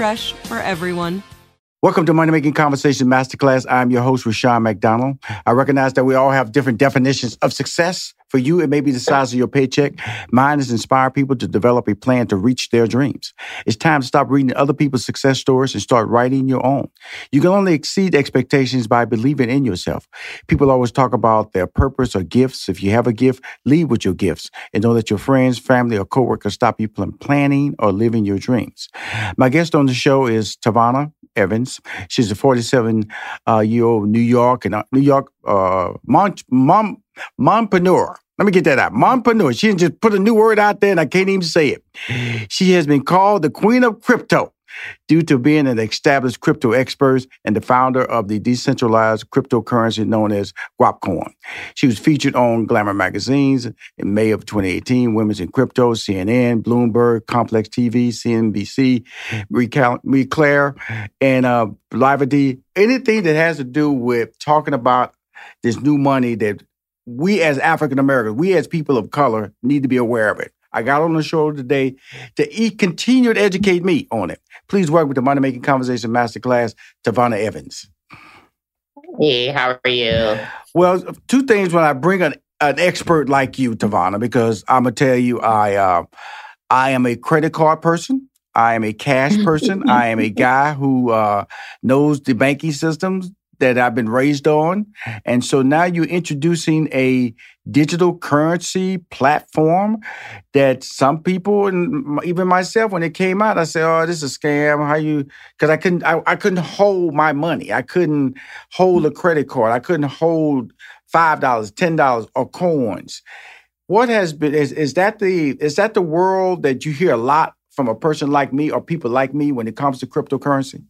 fresh for everyone. Welcome to Money Making Conversation Masterclass. I'm your host, Rushion McDonald. I recognize that we all have different definitions of success. For you, it may be the size of your paycheck. Mine is inspire people to develop a plan to reach their dreams. It's time to stop reading other people's success stories and start writing your own. You can only exceed expectations by believing in yourself. People always talk about their purpose or gifts. If you have a gift, lead with your gifts and don't let your friends, family, or coworkers stop you from planning or living your dreams. My guest on the show is Tavonia Evans. She's a 47 uh, year old New York and uh, New York uh, mompreneur. Let me get that out. Mompreneur. She just put a new word out there and I can't even say it. She has been called the queen of crypto due to being an established crypto expert and the founder of the decentralized cryptocurrency known as Guapcoin. She was featured on Glamour magazines in May of 2018, Women's in Crypto, CNN, Bloomberg, Complex TV, CNBC, Reclaire, and uh. Anything that has to do with talking about this new money that we as African Americans, we as people of color need to be aware of it. I got on the show today to continue to educate me on it. Please welcome to Money Making Conversation Masterclass, Tavonia Evans. Hey, how are you? Well, two things when I bring an, an expert like you, Tavonia, because I'm gonna tell you, I uh, I am a credit card person. I am a cash person. I am a guy who uh, knows the banking systems that I've been raised on. And so now you're introducing a digital currency platform that some people and even myself when it came out i said oh this is a scam. How you because i couldn't I, I couldn't hold my money. I couldn't hold a credit card. I couldn't hold five dollars ten dollars or coins. What has been is, is that the is that the world that you hear a lot from a person like me or people like me when it comes to cryptocurrency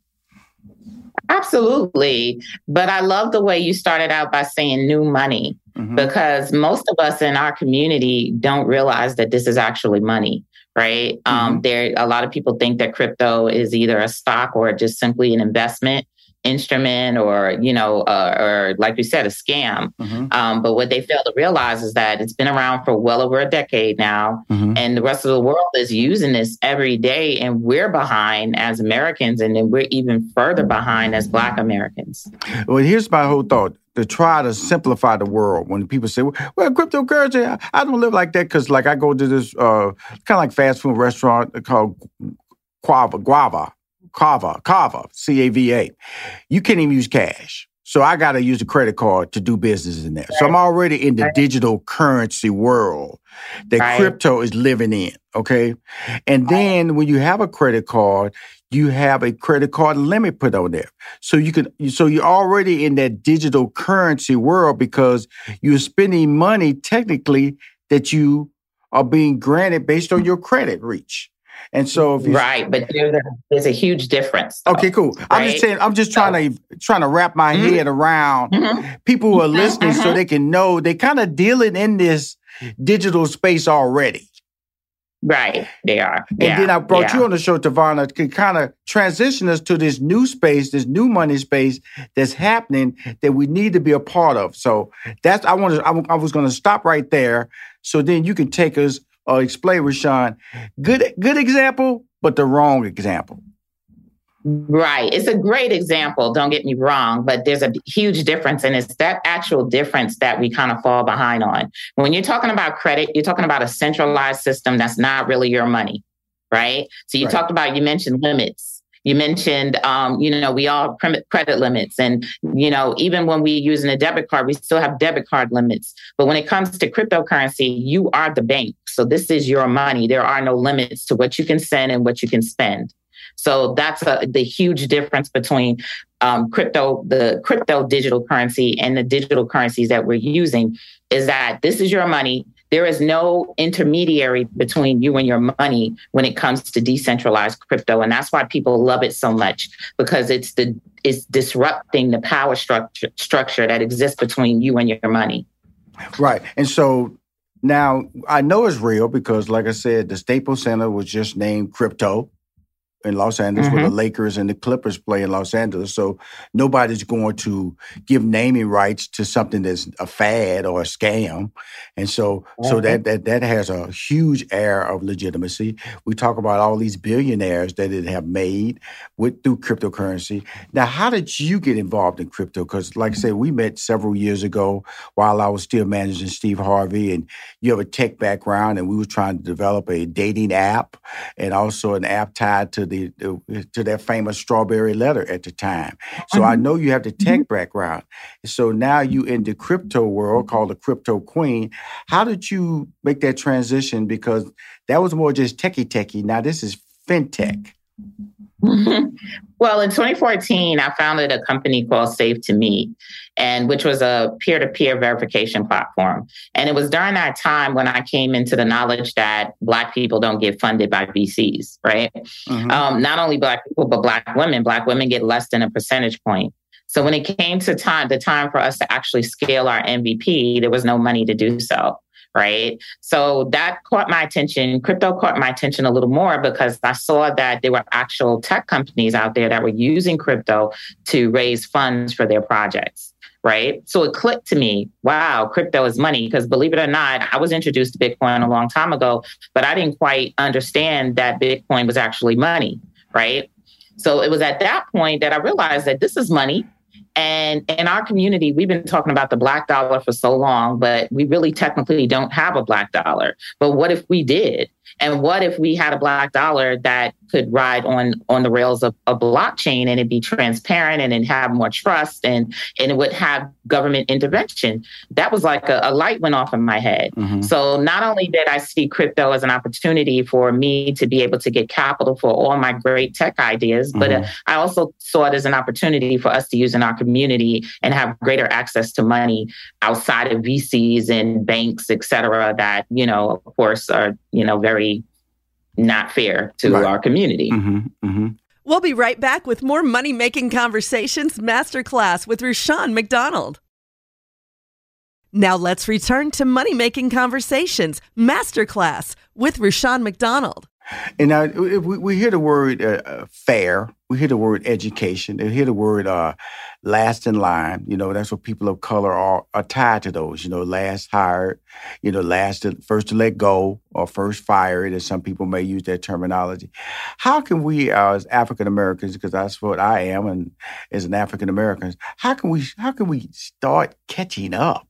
Absolutely. But I love the way you started out by saying new money mm-hmm. because most of us in our community don't realize that this is actually money, right? Um, mm-hmm. Um, there, a lot of people think that crypto is either a stock or just simply an investment instrument or you know uh, or like you said a scam mm-hmm. um, but what they fail to realize is that it's been around for well over a decade now mm-hmm. and the rest of the world is using this every day and we're behind as americans and then we're even further behind as black americans well here's my whole thought to try to simplify the world when people say, well, cryptocurrency, I don't live like that because, like, I go to this uh, kind of like fast food restaurant called Guava, Guava, Kava, Kava, C A V A. You can't even use cash. So I got to use a credit card to do business in there. Right. So I'm already in the right. digital currency world that right. crypto is living in. Okay. And then when you have a credit card, you have a credit card limit put on there. So you can, so you're already in that digital currency world because you're spending money technically that you are being granted based on mm-hmm. your credit reach. And so, if you, right, but there's a, huge difference. Though, okay, cool. Right? I'm just saying. I'm just trying so, to trying to wrap my mm-hmm. head around mm-hmm. people who are listening, mm-hmm. so they can know they kind of dealing in this digital space already. Right, they are. And yeah. then I brought yeah. you on the show, Tavonia, to kind of transition us to this new space, this new money space that's happening that we need to be a part of. So that's I wanted. I, I was going to stop right there, so then you can take us or explain, Rushion. Good, good example, but the wrong example. Right. It's a great example. Don't get me wrong, but there's a huge difference. And it's that actual difference that we kind of fall behind on. When you're talking about credit, you're talking about a centralized system that's not really your money. Right. So you right. talked about, you mentioned limits. You mentioned, um, you know, we all have credit limits. And, you know, even when we using a debit card, we still have debit card limits. But when it comes to cryptocurrency, you are the bank. So this is your money. There are no limits to what you can send and what you can spend. So that's a, the huge difference between um, crypto, the crypto digital currency and the digital currencies that we're using is that this is your money. There is no intermediary between you and your money when it comes to decentralized crypto. And that's why people love it so much because it's the it's disrupting the power structure structure that exists between you and your money. Right. And so now I know it's real because like I said, the Staples Center was just named crypto in Los Angeles mm-hmm. where the mm-hmm. Lakers and the Clippers play in Los Angeles. So nobody's going to give naming rights to something that's a fad or a scam. And so mm-hmm. so that, that that has a huge air of legitimacy. We talk about all these billionaires that it have made with through cryptocurrency. Now, how did you get involved in crypto? Because like I said, we met several years ago while I was still managing Steve Harvey and you have a tech background and we were trying to develop a dating app and also an app tied to the, the, to that famous strawberry letter at the time. So mm-hmm. I know you have the tech mm-hmm. background. So now you in the crypto world called the crypto queen. How did you make that transition? Because that was more just techie techie. Now this is fintech. Well, in 2014, I founded a company called Safe to Meet, and which was a peer-to-peer verification platform. And it was during that time when I came into the knowledge that Black people don't get funded by VCs, right? Mm-hmm. Um, not only Black people, but Black women. Black women get less than a percentage point. So when it came to time, the time for us to actually scale our MVP, there was no money to do so right? So that caught my attention. Crypto caught my attention a little more because I saw that there were actual tech companies out there that were using crypto to raise funds for their projects. Right. So it clicked to me, wow, crypto is money. Because believe it or not, I was introduced to Bitcoin a long time ago, but I didn't quite understand that Bitcoin was actually money. Right. So it was at that point that I realized that this is money and in our community, we've been talking about the black dollar for so long, but we really technically don't have a black dollar. But what if we did? And what if we had a black dollar that could ride on on the rails of a blockchain and it'd be transparent and it have more trust and and it would have government intervention? That was like a, a light went off in my head. Mm-hmm. So not only did I see crypto as an opportunity for me to be able to get capital for all my great tech ideas, mm-hmm. but uh, I also saw it as an opportunity for us to use in our community and have greater access to money outside of VCs and banks, et cetera, that, you know, of course, are, you know, very not fair to right. our community. Mm-hmm, mm-hmm. We'll be right back with more Money Making Conversations Masterclass with Rushion McDonald. Now let's return to Money Making Conversations Masterclass with Rushion McDonald. And now we, we hear the word uh, uh, fair, we hear the word education, we hear the word uh, last in line. You know, that's what people of color are, are tied to those. You know, last hired, you know, last to, first to let go or first fired, as some people may use that terminology. How can we, uh, as African Americans, because that's what I am, and as an African American, how can we how can we start catching up?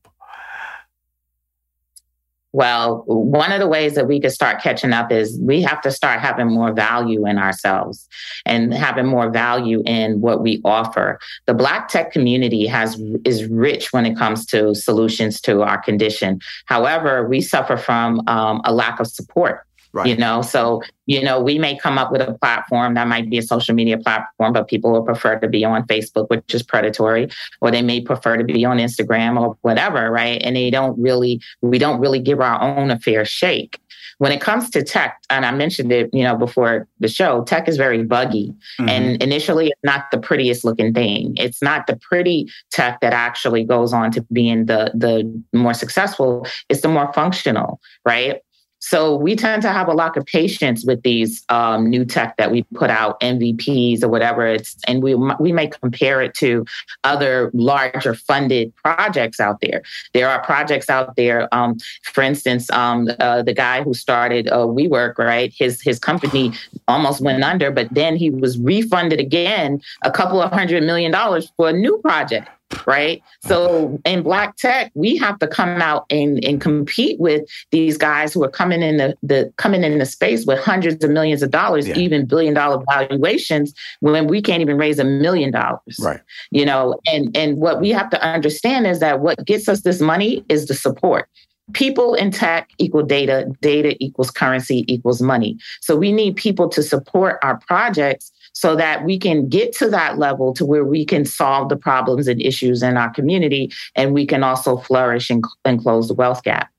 Well, one of the ways that we could start catching up is we have to start having more value in ourselves and having more value in what we offer. The Black tech community has is rich when it comes to solutions to our condition. However, we suffer from um, a lack of support Right. You know, so, you know, we may come up with a platform that might be a social media platform, but people will prefer to be on Facebook, which is predatory, or they may prefer to be on Instagram or whatever, right? And they don't really, we don't really give our own a fair shake. When it comes to tech, and I mentioned it, you know, before the show, tech is very buggy. Mm-hmm. And initially, it's not the prettiest looking thing. It's not the pretty tech that actually goes on to being the the more successful. It's the more functional, right? So we tend to have a lot of patience with these um, new tech that we put out, MVPs or whatever it's, and we we may compare it to other larger funded projects out there. There are projects out there. Um, for instance, um, uh, the guy who started uh, WeWork, right? His his company almost went under, but then he was refunded again a couple of hundred million dollars for a new project right? So in black tech, we have to come out and, and compete with these guys who are coming in the, the coming in the space with hundreds of millions of dollars, yeah. even billion dollar valuations, when we can't even raise a million dollars. Right. You know, and and what we have to understand is that what gets us this money is the support. People in tech equal data, data equals currency equals money. So we need people to support our projects so that we can get to that level to where we can solve the problems and issues in our community and we can also flourish and, and close the wealth gap.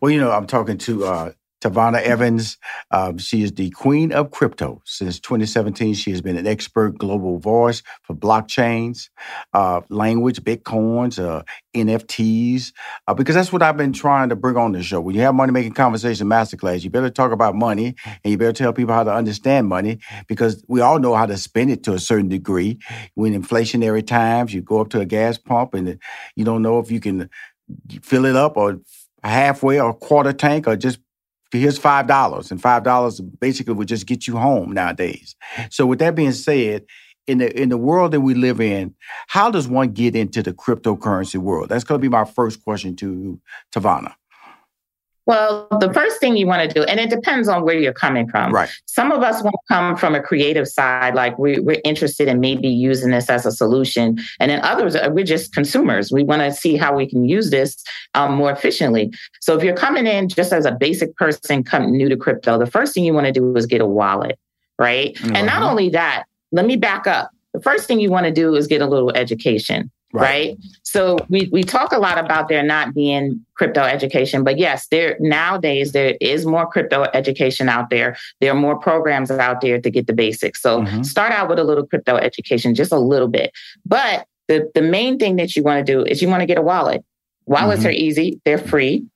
Well, you know, I'm talking to uh, Tavonia Evans. Um, she is the queen of crypto. Since 2017, she has been an expert global voice for blockchains, uh, language, bitcoins, uh, NFTs, uh, because that's what I've been trying to bring on the show. When you have Money Making Conversation Masterclass, you better talk about money and you better tell people how to understand money because we all know how to spend it to a certain degree. When inflationary times, you go up to a gas pump and you don't know if you can fill it up or halfway or quarter tank or just here's five dollars, and five dollars basically would just get you home nowadays. So with that being said, in the in the world that we live in, how does one get into the cryptocurrency world? That's going to be my first question to Tavonia. Well, the first thing you want to do, and it depends on where you're coming from. Right. Some of us want to come from a creative side, like we, we're interested in maybe using this as a solution. And then others, uh, we're just consumers. We want to see how we can use this um, more efficiently. So if you're coming in just as a basic person, come new to crypto, the first thing you want to do is get a wallet, right? Mm-hmm. And not only that, let me back up. The first thing you want to do is get a little education. Right. right. So we, we talk a lot about there not being crypto education, but yes, there nowadays there is more crypto education out there. There are more programs out there to get the basics. So mm-hmm. start out with a little crypto education, just a little bit. But the, the main thing that you want to do is you want to get a wallet. Wallets mm-hmm. are easy, they're free.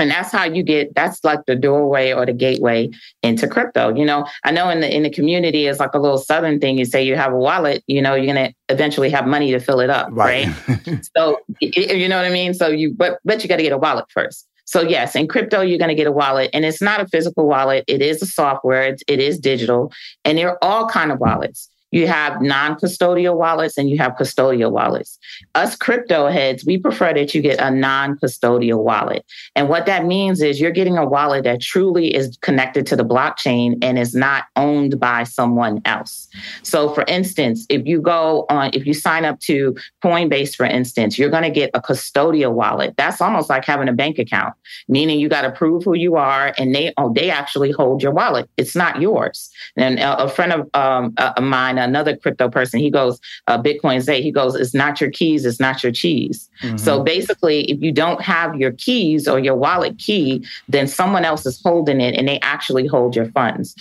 And that's how you get that's like the doorway or the gateway into crypto. You know, I know in the in the community it's like a little southern thing. You say you have a wallet, you know, you're gonna eventually have money to fill it up, right? right? so you know what I mean? So you but but you gotta get a wallet first. So yes, in crypto, you're going to get a wallet and it's not a physical wallet. It is a software. It's, it is digital and there are all kind of wallets. You have non custodial wallets and you have custodial wallets. Us crypto heads, we prefer that you get a non custodial wallet. And what that means is you're getting a wallet that truly is connected to the blockchain and is not owned by someone else. So, for instance, if you go on, if you sign up to Coinbase, for instance, you're going to get a custodial wallet. That's almost like having a bank account, meaning you got to prove who you are and they, oh, they actually hold your wallet. It's not yours. And a, friend of um, a, mine, another crypto person, he goes, uh, Bitcoin Zay, he goes, it's not your keys, it's not your cheese. Mm-hmm. So basically, if you don't have your keys or your wallet key, then someone else is holding it and they actually hold your funds.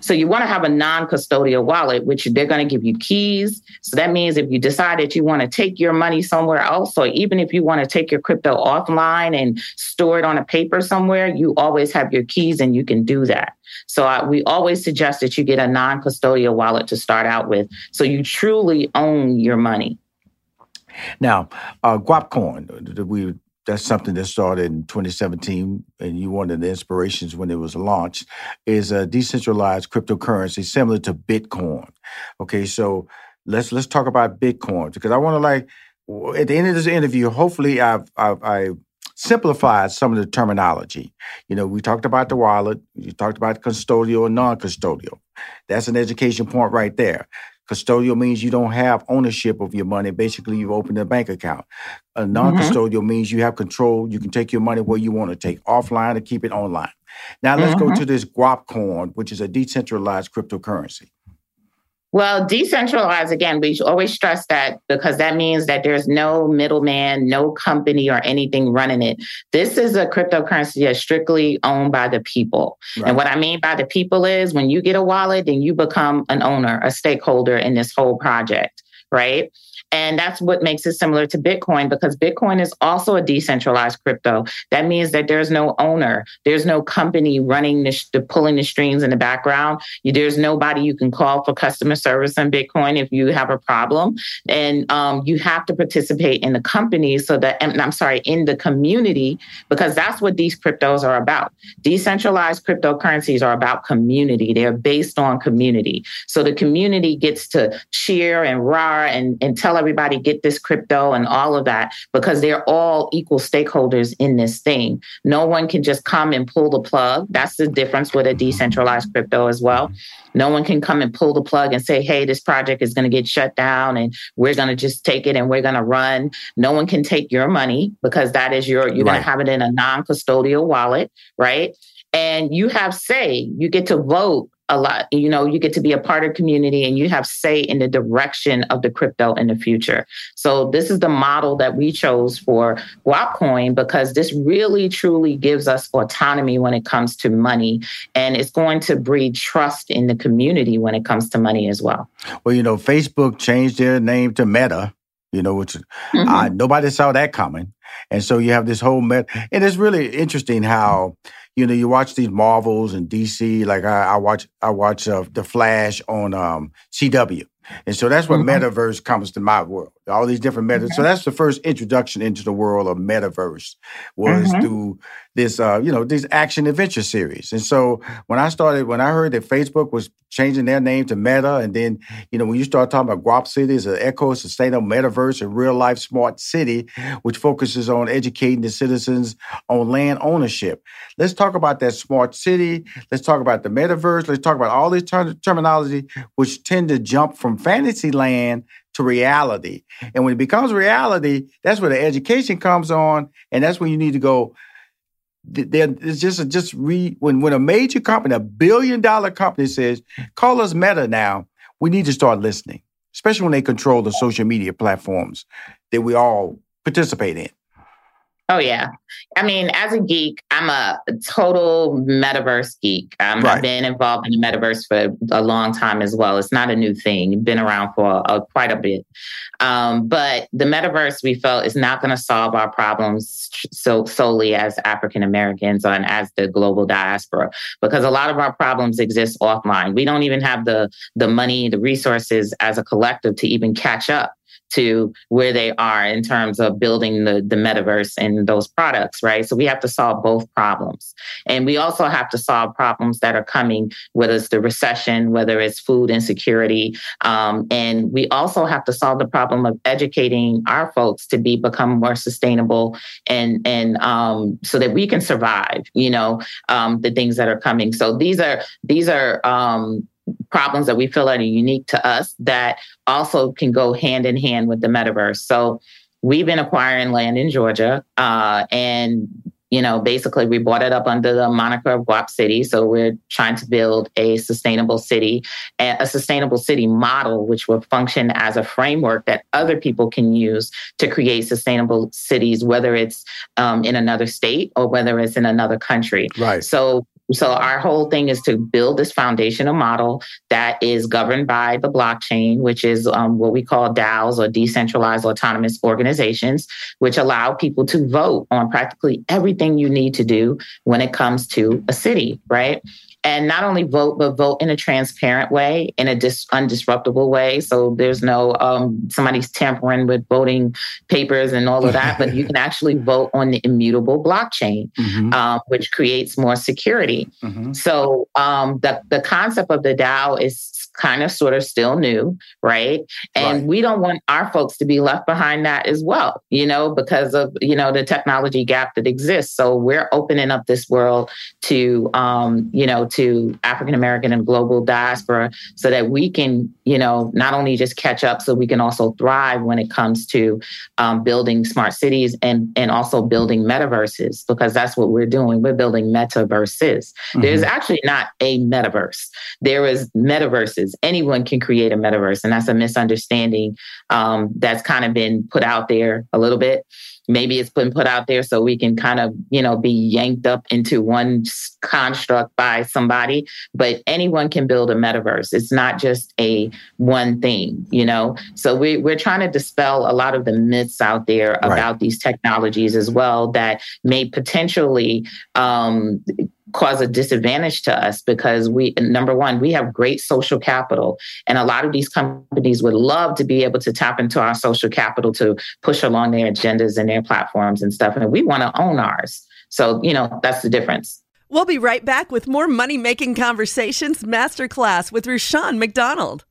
So you want to have a non-custodial wallet, which they're going to give you keys. So that means if you decide that you want to take your money somewhere else, or even if you want to take your crypto offline and store it on a paper somewhere, you always have your keys and you can do that. So I, we always suggest that you get a non-custodial wallet to start out with, so you truly own your money. Now, uh, Guapcoin, we that's something that started in 2017, and you one of the inspirations when it was launched is a decentralized cryptocurrency similar to Bitcoin. Okay, so let's let's talk about Bitcoin because I want to like at the end of this interview, hopefully I've, I've I simplified some of the terminology. You know, we talked about the wallet, you talked about custodial and non-custodial. That's an education point right there. Custodial means you don't have ownership of your money. Basically, you've opened a bank account. A mm-hmm. non-custodial mm-hmm. means you have control. You can take your money where you want to take offline or keep it online. Now let's mm-hmm. go to this Guapcoin, which is a decentralized cryptocurrency. Well, decentralized, again, we always stress that because that means that there's no middleman, no company or anything running it. This is a cryptocurrency that's strictly owned by the people. Right. And what I mean by the people is when you get a wallet, then you become an owner, a stakeholder in this whole project right? And that's what makes it similar to Bitcoin because Bitcoin is also a decentralized crypto. That means that there's no owner, there's no company running the, the pulling the strings in the background. You, there's nobody you can call for customer service on Bitcoin if you have a problem, and um, you have to participate in the company so that I'm sorry in the community because that's what these cryptos are about. Decentralized cryptocurrencies are about community. They're based on community. So the community gets to cheer and roar and, and tell everybody get this crypto and all of that because they're all equal stakeholders in this thing. No one can just come and pull the plug. That's the difference with a decentralized crypto as well. No one can come and pull the plug and say, hey, this project is going to get shut down and we're going to just take it and we're going to run. No one can take your money because that is your, you're right. going to have it in a non custodial wallet, right? And you have say, you get to vote a lot. You know, you get to be a part of community and you have say in the direction of the crypto in the future. So this is the model that we chose for Guapcoin because this really truly gives us autonomy when it comes to money and it's going to breed trust in the community when it comes to money as well. Well, you know, Facebook changed their name to Meta, you know, which mm-hmm. uh, nobody saw that coming. And so you have this whole met, and it's really interesting how you know, you watch these Marvels and DC. Like I, I watch, I watch uh, the Flash on um, CW, and so that's what mm-hmm. metaverse comes to my world. All these different methods. So that's the first introduction into the world of metaverse was mm-hmm. through this, uh, you know, this action adventure series. And so when I started, when I heard that Facebook was changing their name to Meta, and then you know when you start talking about Guap City as an eco sustainable metaverse, and real life smart city, which focuses on educating the citizens on land ownership. Let's talk about that smart city. Let's talk about the metaverse. Let's talk about all this ter- terminology, which tend to jump from fantasy land to reality. And when it becomes reality, that's where the education comes on, and that's when you need to go. There, it's just a, just re when when a major company, a billion dollar company says, "Call us Meta now," we need to start listening, especially when they control the social media platforms that we all participate in. Oh yeah. I mean, as a geek, I'm a total metaverse geek. Um, right. I've been involved in the metaverse for a long time as well. It's not a new thing. Been around for a, quite a bit. Um, but the metaverse, we felt, is not going to solve our problems so solely as African Americans and as the global diaspora, because a lot of our problems exist offline. We don't even have the the money, the resources as a collective to even catch up to where they are in terms of building the, the metaverse and those products, right? So we have to solve both problems. And we also have to solve problems that are coming, whether it's the recession, whether it's food insecurity. Um, and we also have to solve the problem of educating our folks to be become more sustainable and and um, so that we can survive, you know, um, the things that are coming. So these are these are um, problems that we feel are unique to us that also can go hand in hand with the metaverse. So we've been acquiring land in Georgia, uh, and you know, basically we bought it up under the moniker of Guap City. So we're trying to build a sustainable city, a sustainable city model, which will function as a framework that other people can use to create sustainable cities, whether it's um, in another state or whether it's in another country. Right. So so our whole thing is to build this foundational model that is governed by the blockchain, which is um, what we call DAOs or decentralized autonomous organizations, which allow people to vote on practically everything you need to do when it comes to a city, right? And not only vote, but vote in a transparent way, in a dis- undisruptible way. So there's no um, somebody's tampering with voting papers and all of that, but you can actually vote on the immutable blockchain, mm-hmm. um, which creates more security. Mm-hmm. So um, the the concept of the DAO is kind of sort of still new, right? And right. we don't want our folks to be left behind that as well, you know, because of, you know, the technology gap that exists. So we're opening up this world to, um, you know, to African American and global diaspora so that we can, you know, not only just catch up, so we can also thrive when it comes to um, building smart cities and, and also building metaverses, because that's what we're doing. We're building metaverses. Mm-hmm. There's actually not a metaverse. There is metaverses metaverses. Anyone can create a metaverse, and that's a misunderstanding um, that's kind of been put out there a little bit. maybe it's been put out there so we can kind of, you know, be yanked up into one construct by somebody, but anyone can build a metaverse. It's not just a one thing, you know? So we, we're trying to dispel a lot of the myths out there right. about these technologies as well that may potentially um, cause a disadvantage to us because we number one we have great social capital. And a lot of these companies would love to be able to tap into our social capital to push along their agendas and their platforms and stuff. And we want to own ours. So you know that's the difference. We'll be right back with more money making conversations masterclass with rushion mcdonald.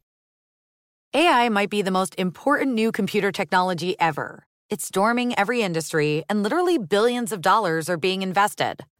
Ai might be the most important new computer technology ever. It's storming every industry and literally billions of dollars are being invested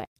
away.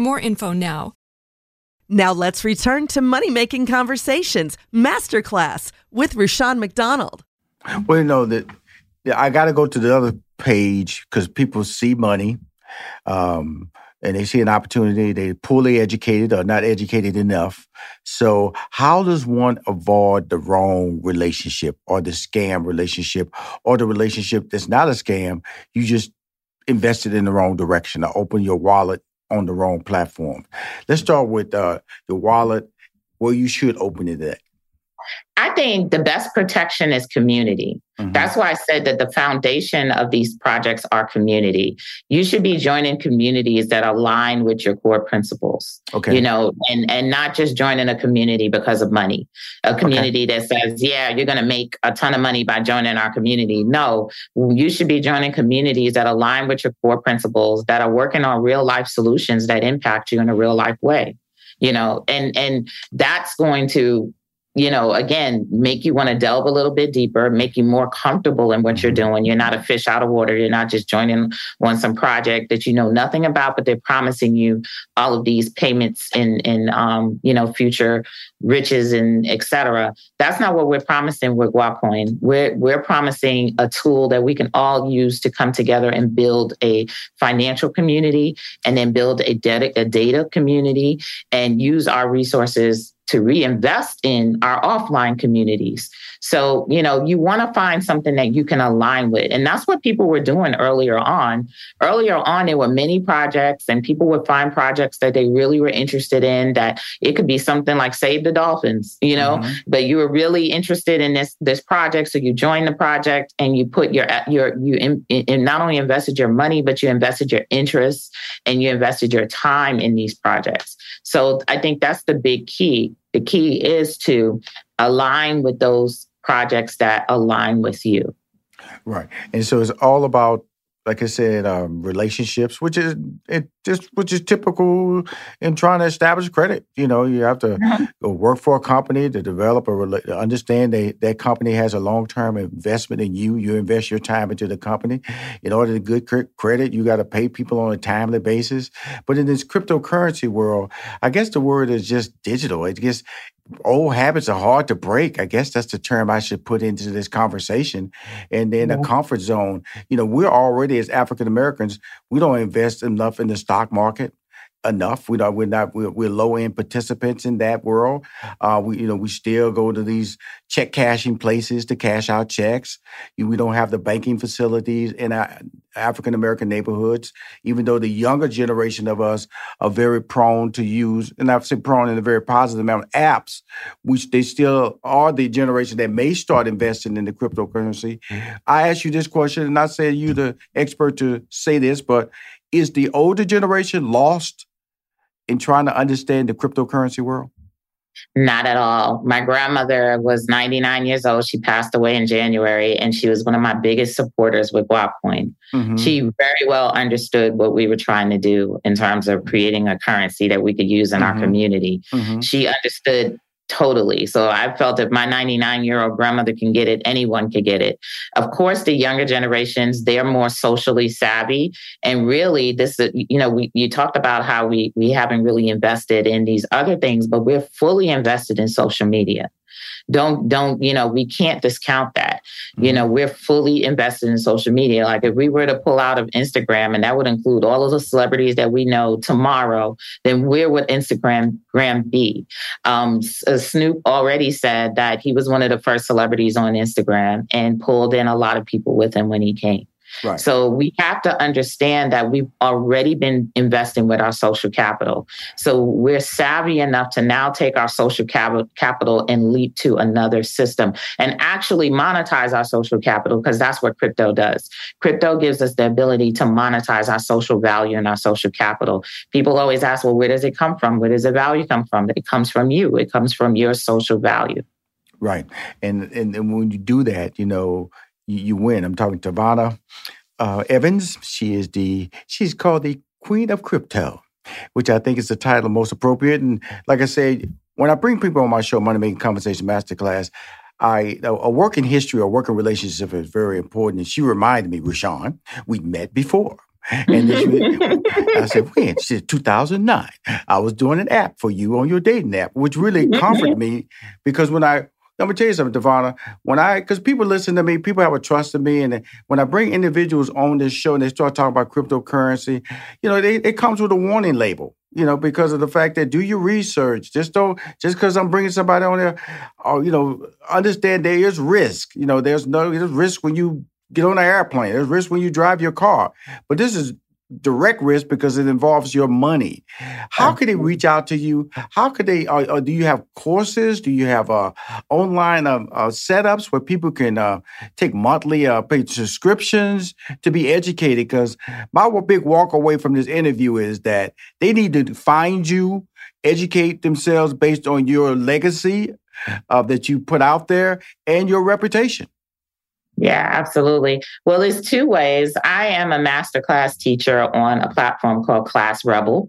more info now. Now let's return to Money Making Conversations Masterclass with Rushion McDonald. Well, you know that I got to go to the other page because people see money um, and they see an opportunity. They're poorly educated or not educated enough. So, how does one avoid the wrong relationship or the scam relationship or the relationship that's not a scam? You just invested in the wrong direction or open your wallet on the wrong platform. Let's start with uh, the wallet where you should open it at. I think the best protection is community. Mm-hmm. That's why I said that the foundation of these projects are community. You should be joining communities that align with your core principles. Okay. You know, and and not just joining a community because of money. A community okay. that says, "Yeah, you're going to make a ton of money by joining our community." No, you should be joining communities that align with your core principles that are working on real life solutions that impact you in a real life way you know and and that's going to you know, again, make you want to delve a little bit deeper, make you more comfortable in what you're mm-hmm. doing. You're not a fish out of water. You're not just joining on some project that you know nothing about, but they're promising you all of these payments in in um, you know, future riches and etc. That's not what we're promising with Guapcoin. We're we're promising a tool that we can all use to come together and build a financial community and then build a data, a data community and use our resources to reinvest in our offline communities. So, you know, you want to find something that you can align with. And that's what people were doing earlier on. Earlier on, there were many projects, and people would find projects that they really were interested in that it could be something like Save the Dolphins, you know, mm-hmm. but you were really interested in this this project. So you joined the project and you put your your you in, in not only invested your money, but you invested your interests and you invested your time in these projects. So I think that's the big key the key is to align with those projects that align with you. Right. And so it's all about like I said, um, relationships, which is it just which is typical in trying to establish credit. You know, you have to uh-huh. go work for a company to develop a to understand they, that company has a long term investment in you. You invest your time into the company. In order to get good credit, you got to pay people on a timely basis. But in this cryptocurrency world, I guess the word is just digital. It gets old habits are hard to break. I guess that's the term I should put into this conversation. And then mm-hmm. a comfort zone. You know, we're already as African Americans, we don't invest enough in the stock market enough. We don't, we're not we're, we're low end participants in that world. Uh, we you know we still go to these check cashing places to cash out checks. We don't have the banking facilities in our African American neighborhoods. Even though the younger generation of us are very prone to use, and I've said prone in a very positive manner, apps. Which they still are the generation that may start investing in the cryptocurrency. Mm-hmm. I ask you this question, and I say you the expert to say this, but is the older generation lost in trying to understand the cryptocurrency world? Not at all. My grandmother was 99 years old. She passed away in January, and she was one of my biggest supporters with Guapcoin. Mm-hmm. She very well understood what we were trying to do in terms of creating a currency that we could use in mm-hmm. our community. Mm-hmm. She understood Totally. So I felt if my 99 year old grandmother can get it, anyone could get it. Of course, the younger generations, they're more socially savvy. And really, this is, you know, we, you talked about how we, we haven't really invested in these other things, but we're fully invested in social media don't don't you know we can't discount that mm-hmm. you know we're fully invested in social media. Like if we were to pull out of instagram and that would include all of the celebrities that we know tomorrow then where would instagram gram be? Um, uh, snoop already said that he was one of the first celebrities on instagram and pulled in a lot of people with him when he came Right. So we have to understand that we've already been investing with our social capital. So we're savvy enough to now take our social capital and leap to another system and actually monetize our social capital because that's what crypto does. Crypto gives us the ability to monetize our social value and our social capital. People always ask, well, where does it come from? Where does the value come from? It comes from you. It comes from your social value. Right. And and, and when you do that, you know, you, you win. I'm talking to Vanna uh, Evans. She is the she's called the Queen of Crypto, which I think is the title most appropriate. And like I said, when I bring people on my show, Money Making Conversation Masterclass, I a working history or working relationship is very important. And she reminded me, Rushion, we met before. And she, I said, when? She said, 2009. I was doing an app for you on your dating app, which really comforted me because when I I'm gonna tell you something, Devonna. When I, because people listen to me, people have a trust in me, and when I bring individuals on this show and they start talking about cryptocurrency, you know, they, it comes with a warning label. You know, because of the fact that do your research. Just don't, just because I'm bringing somebody on there, or uh, you know, understand there is risk. You know, there's no there's risk when you get on an airplane. There's risk when you drive your car. But this is direct risk because it involves your money. How could they reach out to you? How could they? Uh, uh, do you have courses? Do you have uh, online uh, uh setups where people can uh, take monthly pay subscriptions to be educated? Because my big walk away from this interview is that they need to find you, educate themselves based on your legacy that you put out there and your reputation. Yeah, absolutely. Well, there's two ways. I am a masterclass teacher on a platform called Class Rebel.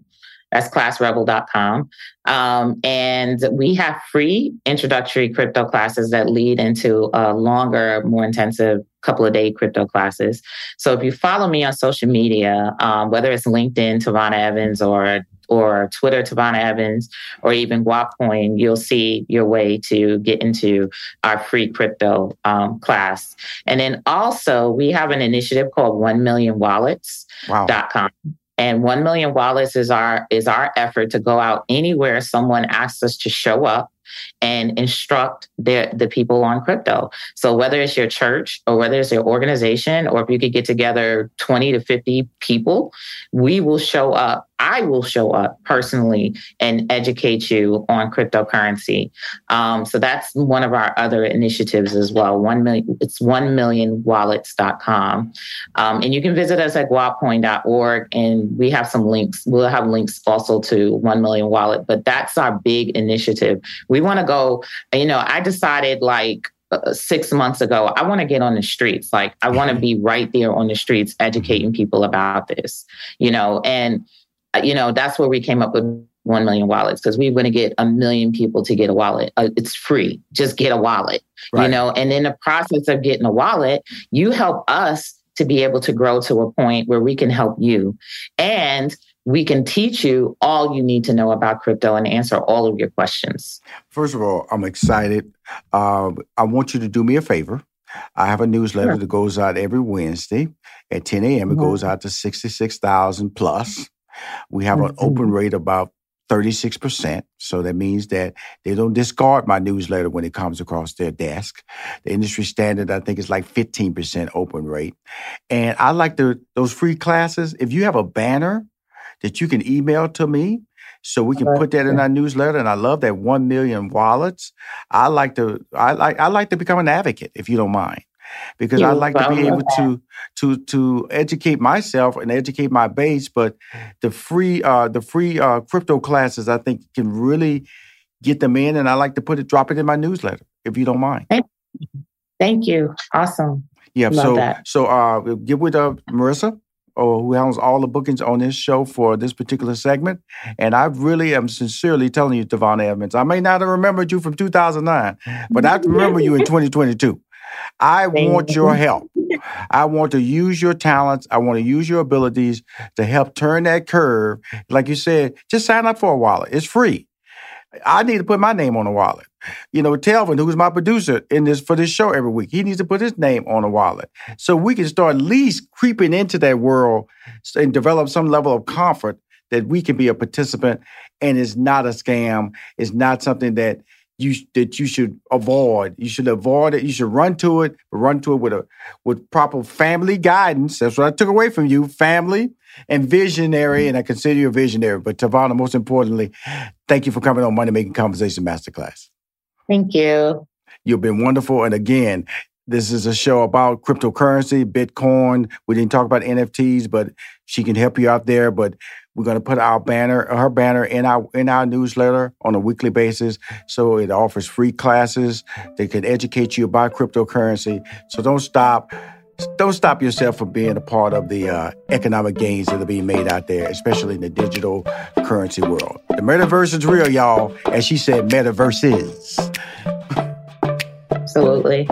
That's classrebel.com. Um, and we have free introductory crypto classes that lead into a longer, more intensive couple of day crypto classes. So if you follow me on social media, um, whether it's LinkedIn, Tavonia Evans, or or Twitter Tavonia Evans or even Guapcoin, you'll see your way to get into our free crypto um, class. And then also we have an initiative called 1 million wallets.com. Wow. And 1 million wallets is our is our effort to go out anywhere someone asks us to show up and instruct the, the people on crypto. So whether it's your church or whether it's your organization, or if you could get together 20 to 50 people, we will show up I will show up personally and educate you on cryptocurrency. Um, so that's one of our other initiatives as well. One million, it's one million wallets.com. Um, and you can visit us at guapcoin.org and we have some links. We'll have links also to 1 million wallet, but that's our big initiative. We want to go, you know, I decided like uh, six months ago, I want to get on the streets. Like, I want to be right there on the streets educating people about this, you know, and, you know, that's where we came up with 1 million wallets because we want to get a million people to get a wallet. Uh, it's free. Just get a wallet, right. you know, and in the process of getting a wallet, you help us to be able to grow to a point where we can help you. And we can teach you all you need to know about crypto and answer all of your questions. First of all, I'm excited. Uh, I want you to do me a favor. I have a newsletter sure. that goes out every Wednesday at 10 a.m. It mm-hmm. goes out to 66,000 plus. We have mm-hmm. an open rate about 36%. So that means that they don't discard my newsletter when it comes across their desk. The industry standard, I think, is like 15% open rate. And I like the, those free classes. If you have a banner that you can email to me so we can put that in our newsletter. And I love that one million wallets. I like to I like I like to become an advocate if you don't mind. Because I like to be able to to to educate myself and educate my base, but the free uh the free uh crypto classes I think can really get them in and I like to put it drop it in my newsletter if you don't mind. Thank you. Awesome. Yeah, Love so that. so uh get with uh Marissa or who handles all the bookings on this show for this particular segment. And I really am sincerely telling you, Devon Edmonds, I may not have remembered you from 2009, but I remember you in 2022. I want your help. I want to use your talents. I want to use your abilities to help turn that curve. Like you said, just sign up for a wallet. It's free. I need to put my name on a wallet. You know, Telvin, who's my producer in this for this show every week, he needs to put his name on a wallet. So we can start at least creeping into that world and develop some level of comfort that we can be a participant and it's not a scam. It's not something that you that you should avoid. You should avoid it. You should run to it, but run to it with a with proper family guidance. That's what I took away from you, family and visionary. And I consider you a visionary. But Tavonia, most importantly, thank you for coming on Money Making Conversation Masterclass. Thank you. You've been wonderful. And again, this is a show about cryptocurrency, Bitcoin. We didn't talk about NFTs, but she can help you out there. But we're going to put our banner, her banner, in our in our newsletter on a weekly basis. So it offers free classes that can educate you about cryptocurrency. So don't stop. Don't stop yourself from being a part of the uh, economic gains that are being made out there, especially in the digital currency world. The metaverse is real, y'all. As she said, metaverse is. Absolutely.